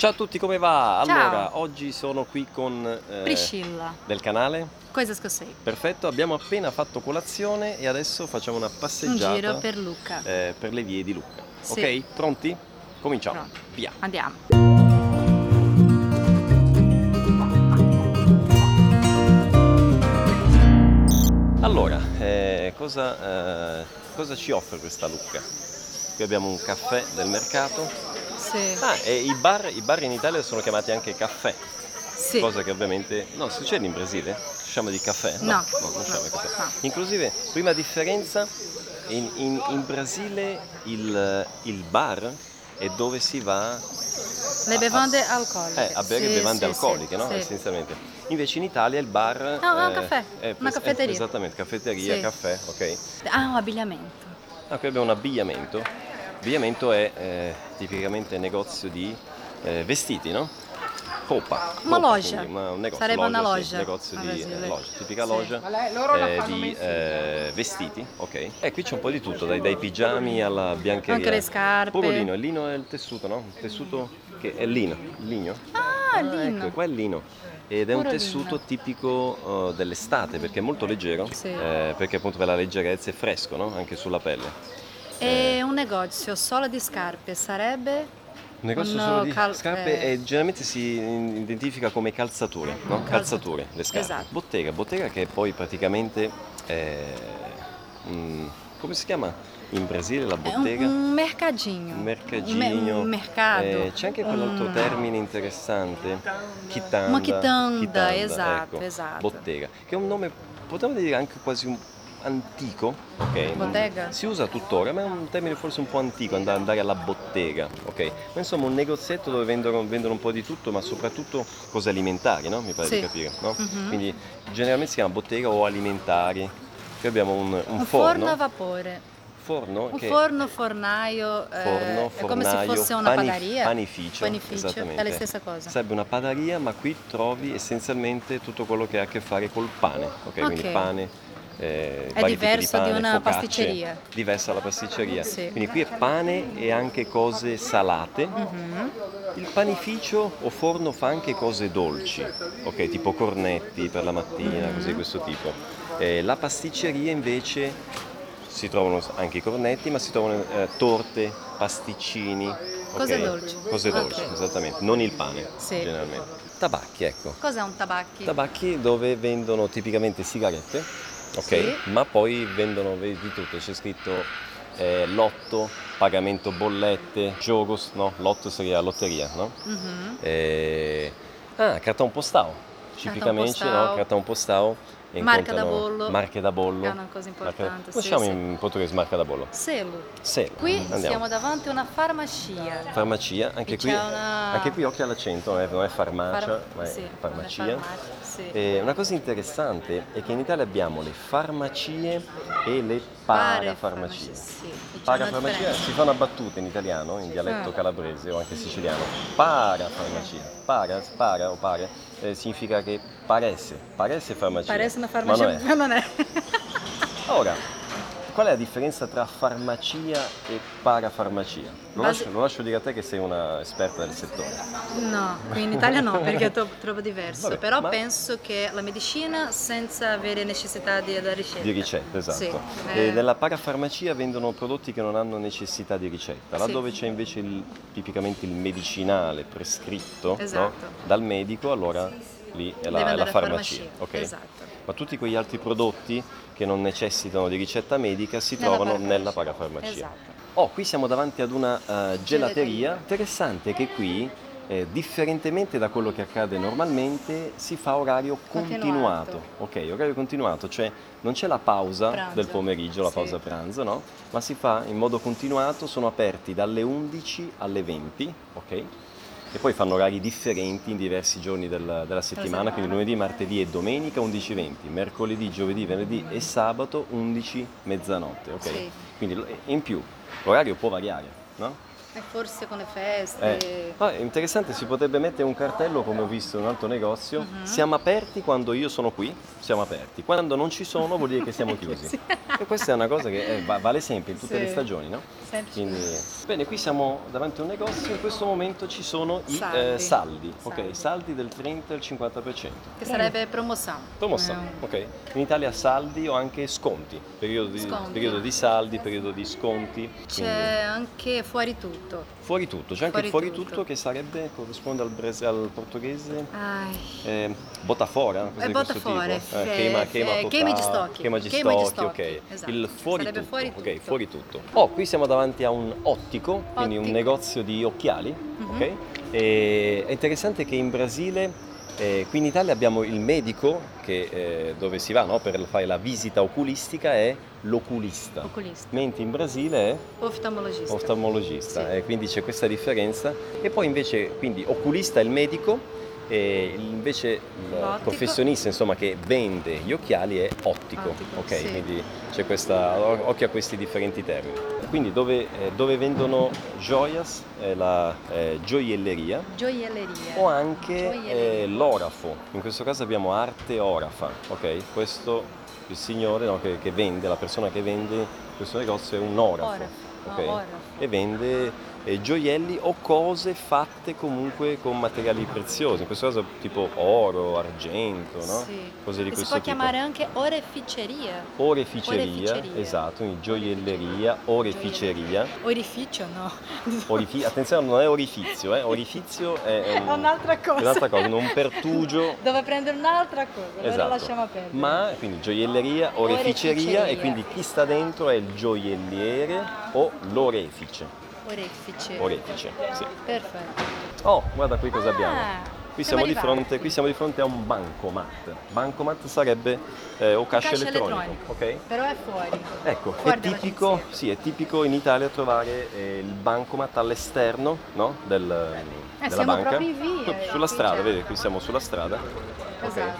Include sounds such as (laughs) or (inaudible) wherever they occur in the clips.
Ciao a tutti, come va? Ciao. Allora, oggi sono qui con eh, Priscilla, del canale. coisas que eu sei. Perfetto, abbiamo appena fatto colazione e adesso facciamo una Un passeggiata giro per Luca. eh, per le vie di Lucca. Sì. Ok? Pronti? Cominciamo. Pronti. Via. Andiamo. Allora, eh, cosa, eh, cosa ci offre questa Lucca? Qui abbiamo un caffè del mercato. Sì. Ah, e i bar, i bar in Italia sono chiamati anche caffè, Sì. cosa che ovviamente... No, succede in Brasile? Si chiama di caffè? No. no non No. chiama di caffè. No. Inclusive, prima differenza, in, in- in Brasile il, il bar è dove si va Le bevande alcoliche. eh, a bere Sì, bevande sì, alcoliche, no? Essenzialmente. Invece in Italia il bar... è un caffè, è- una è- caffetteria. esattamente, caffetteria, caffè, ok. Ah, un abbigliamento. Ah, qui abbiamo un abbigliamento. Abbigliamento è eh, tipicamente negozio di eh, vestiti, no? Copa. Una quindi, una- un negozio, Sarebbe una sì, loja negozio a di eh, loja, tipica Sì. loja eh, di eh, vestiti, ok? E qui c'è un po' di tutto, dai, dai pigiami alla biancheria. Anche le scarpe. Proprio lino, il lino è il tessuto, no? Il tessuto che è lino, il ligno. Ah, lino. Ecco, qua è il lino. Ed è un Puro tessuto lino. tipico eh, dell'estate perché è molto leggero, Sì. eh, perché appunto per la leggerezza è fresco, no? Anche sulla pelle. E negozio solo di scarpe sarebbe Un negozio Un solo di cal- scarpe eh. e generalmente si identifica come calzature, no? Calzature, le scarpe. Esatto. Bottega, bottega che poi praticamente è, mm, come si chiama in Brasile la è un, bottega? un mercadinho. Un me- mercadinho. Un mercato. Eh, c'è anche quell'altro Un- termine interessante, chitanda. Una chitanda, chitanda, esatto, ecco, esatto. Bottega, che è un nome, potremmo dire anche quasi un antico, ok? Bottega? Si usa tuttora, ma è un termine forse un po' antico, andare, andare alla bottega, ok? Ma insomma un negozietto dove vendono, vendono un po' di tutto, ma soprattutto cose alimentari, no? Mi pare Sì. di capire, no? Mhm. Quindi generalmente si chiama bottega o alimentari. Qui abbiamo un, un Un forno, forno a vapore. forno Un che forno, fornaio, eh, forno, è come se fornaio, fosse una padaria. panificio, Panificio, esattamente. è la stessa cosa. Sarebbe una padaria, ma qui trovi essenzialmente tutto quello che ha a che fare col pane, ok? Quindi Ok. pane, eh, È diverso di pane, una focacce, pasticceria. Diversa dalla pasticceria. Sì. Quindi qui è pane e anche cose salate. Mhm. Il panificio o forno fa anche cose dolci, ok? Tipo cornetti per la mattina, Mm-hmm. cose di questo tipo. Eh, la pasticceria invece si trovano anche i cornetti, ma si trovano eh, torte, pasticcini. Cose dolci. Cose dolci, Ok. esattamente, non il pane Sì. generalmente. Tabacchi, ecco. Cos'è un tabacchi? Tabacchi dove vendono tipicamente sigarette, ok? Sì. Ma poi vendono vedi, di tutto, c'è scritto eh, lotto, pagamento bollette, giogos, no? Lotto seria lotteria, no? Mhm. Eh, ah, cartão postal. Tipicamente, postal. no? Cartão postal. Marca da bollo. Marche da bollo. È una cosa Marca- importante, Come sì, sì. in portoghese marca da bollo? Selo. Selo. Qui Andiamo. siamo davanti a una farmacia. Farmacia, anche qui, una- anche qui occhio all'accento, non è, non è farmacia, Far- ma è sì, farmacia. una farmacia, sì. E una cosa interessante è che in Italia abbiamo le farmacie e le Parafarmacia differenza. si fa una battuta in italiano, in dialetto Ah. calabrese o anche siciliano. Parafarmacia. Para, para o pare eh, significa che paresse, paresse farmacia. Parece una ma non farmacia, è. ma non è. Ora, qual è la differenza tra farmacia e parafarmacia? Lo Basi- lascio, lo lascio dire a te che sei una esperta del settore. No, qui in Italia no, (laughs) perché troppo, troppo diverso. Vabbè, Però ma- penso che la medicina senza avere necessità di, da ricetta. Di ricetta, esatto. Sì, E eh, nella parafarmacia vendono prodotti che non hanno necessità di ricetta, Sì. laddove c'è invece il- tipicamente il medicinale prescritto no? Esatto. dal medico, allora lì è la, è la farmacia. farmacia, ok? esatto. Ma tutti quegli altri prodotti che non necessitano di ricetta medica si Nella trovano parafarmacia. nella parafarmacia. Esatto. Oh, qui siamo davanti ad una eh, gelateria. Interessante che qui, eh, differentemente da quello che accade normalmente, si fa orario continuato. Continuato. Ok, orario continuato, cioè non c'è la pausa Pranzo. del pomeriggio, la Sì. pausa pranzo, no? Ma si fa in modo continuato, sono aperti dalle 11 alle 20, ok? E poi fanno orari differenti in diversi giorni del- della settimana, quindi lunedì, martedì e domenica 11-20, mercoledì, giovedì, venerdì e sabato 11 mezzanotte, ok? Sì. Quindi in più l'orario può variare, no? E forse con le feste. Eh. Ah, interessante, si potrebbe mettere un cartello come ho visto in un altro negozio. Mhm. Siamo aperti quando io sono qui, siamo aperti. Quando non ci sono vuol dire che siamo (laughs) chiusi. Sì. E questa è una cosa che eh, va- vale sempre in tutte Sì. le stagioni, no? Sempre. Quindi, bene, qui siamo davanti a un negozio, in questo momento ci sono i Saldi. eh, saldi, ok? Saldi. Saldi del 30 al 50%. Che sarebbe promozione. Promozione, Eh, ok? In Italia saldi o anche sconti, periodo di, Sconti. periodo di saldi, periodo di sconti. C'è quindi anche fuori tutto. Fuori tutto, c'è anche il fuori Fuori tutto. tutto. che sarebbe, corrisponde al, brese- al portoghese, Ai. eh, di questo bottafora, tipo. fe- quema, fe- quema, quema di totale, stocchi. Quema di di stocchi, ok. esatto. Il fuori Sarebbe tutto, fuori ok, tutto. fuori tutto. Oh, qui siamo davanti a un ottico, quindi un Ottico. negozio di occhiali, Mhm. ok? E è interessante che in Brasile, eh, qui in Italia abbiamo il medico che, eh, dove si va no, per fare la visita oculistica è l'oculista, Oculista. mentre in Brasile è Oftalmologista. oftalmologista, Sì. eh, quindi c'è questa differenza. E poi invece, quindi oculista è il medico e invece il L'ottico. professionista insomma, che vende gli occhiali è ottico, Ottico, ok? sì. Quindi c'è questa, occhio a questi differenti termini. Quindi dove, eh, dove vendono joyas è la eh, gioielleria Gioielleria. o anche Gioielleria. eh, l'orafo, in questo caso abbiamo arte orafa, ok? Questo il signore no, che, che vende, la persona che vende questo negozio è un orafo, Orafo, ah, ok? orafo. E vende eh, gioielli o cose fatte comunque con materiali preziosi, in questo caso tipo oro, argento, no? Sì. Cose di E si questo può tipo. chiamare anche oreficeria. Oreficeria, Oreficeria. esatto, quindi gioielleria, oreficeria. Orificio no. Orifi- attenzione, non è orifizio, eh? orifizio è, un- È un'altra cosa. un'altra cosa, un pertugio (laughs) Dove prendere un'altra cosa, allora Esatto. lasciamo perdere. Ma quindi gioielleria, oreficeria e Oreficeria. quindi chi sta dentro è il gioielliere o l'orefice. Orefice. Orefice, sì. Perfetto. Oh, guarda qui cosa abbiamo. Ah, Qui siamo di fronte, qui siamo di fronte a un bancomat. Bancomat sarebbe eh, o cash, Cash elettronico, elettronico. ok? Però è fuori. Ecco, Fuori è tipico, sì, è tipico in Italia trovare eh, il bancomat all'esterno no? del, della Eh, siamo banca. via, eh, Sulla qui strada, vedi, qui siamo sulla strada. Esatto.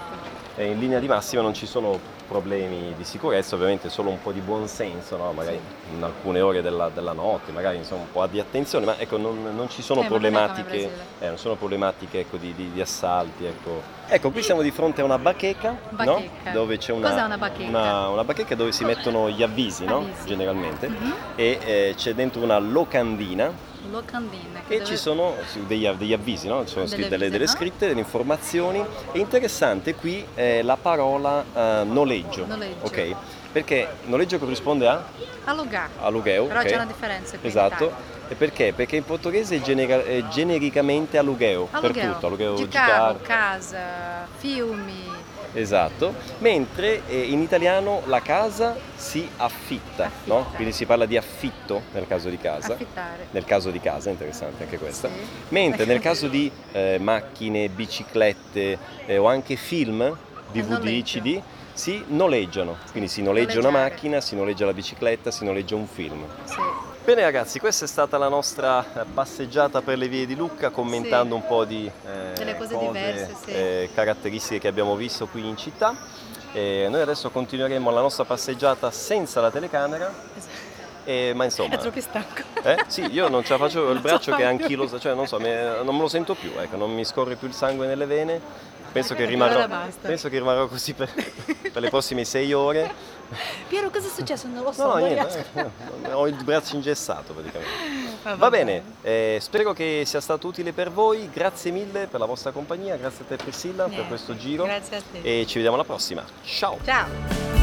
E in linea di massima non ci sono problemi di sicurezza, ovviamente solo un po' di buonsenso, no? magari in alcune ore della, della notte, magari insomma, un po' di attenzione, ma ecco, non, non ci sono Eh, problematiche, eh, non sono problematiche ecco, di, di- di assalti. Ecco. ecco, qui siamo di fronte a una bacheca, no? Bacheca. dove c'è una, Cos'è una bacheca? una- una bacheca dove si mettono gli avvisi, no? Avvisi. generalmente, Mhm. e eh, c'è dentro una locandina Locandine. che e deve- ci sono degli, degli avvisi, no? Ci sono Delle scritte delle, delle scritte, delle informazioni. È interessante qui eh, la parola eh, noleggio, Noleggio. ok? Perché noleggio corrisponde a Alugà. alugueu, Però ok? c'è una differenza qui Esatto. E perché? Perché in portoghese è, genera- è genericamente alugueu, per Aluguel. tutto, alugueu De di carro, casa, fiumi. Esatto, mentre eh, in italiano la casa si affitta, Affitta. no? Quindi si parla di affitto nel caso di casa. Affittare. Nel caso di casa, interessante anche questa. Sì. Mentre nel caso di (laughs) eh, macchine, biciclette eh, o anche film, DVD, noleggio. CD, si noleggiano. Quindi si noleggia una macchina, si noleggia la bicicletta, si noleggia un film. Sì. Bene ragazzi, questa è stata la nostra eh, passeggiata per le vie di Lucca commentando Sì. un po' di eh, Delle cose diverse, sì. eh, caratteristiche che abbiamo visto qui in città. E noi adesso continueremo la nostra passeggiata senza la telecamera, Esatto. e- ma insomma... (laughs) È troppo stanco. Eh? Sì, io non ce la faccio, ho il (laughs) braccio che è la fai anchilo, cioè non so, me- non me lo sento più, ecco, non mi scorre più il sangue nelle vene. Penso che Allora rimarrò, penso che rimarrò così per, (laughs) per le prossime sei ore. Piero, cosa è successo? Non lo so. No, niente, eh, ho il braccio ingessato praticamente. Ah, (laughs) Va bene, eh, spero che sia stato utile per voi, grazie mille per la vostra compagnia, grazie a te Priscilla per Niente, questo giro Grazie a te. e ci vediamo alla prossima. Ciao! Ciao.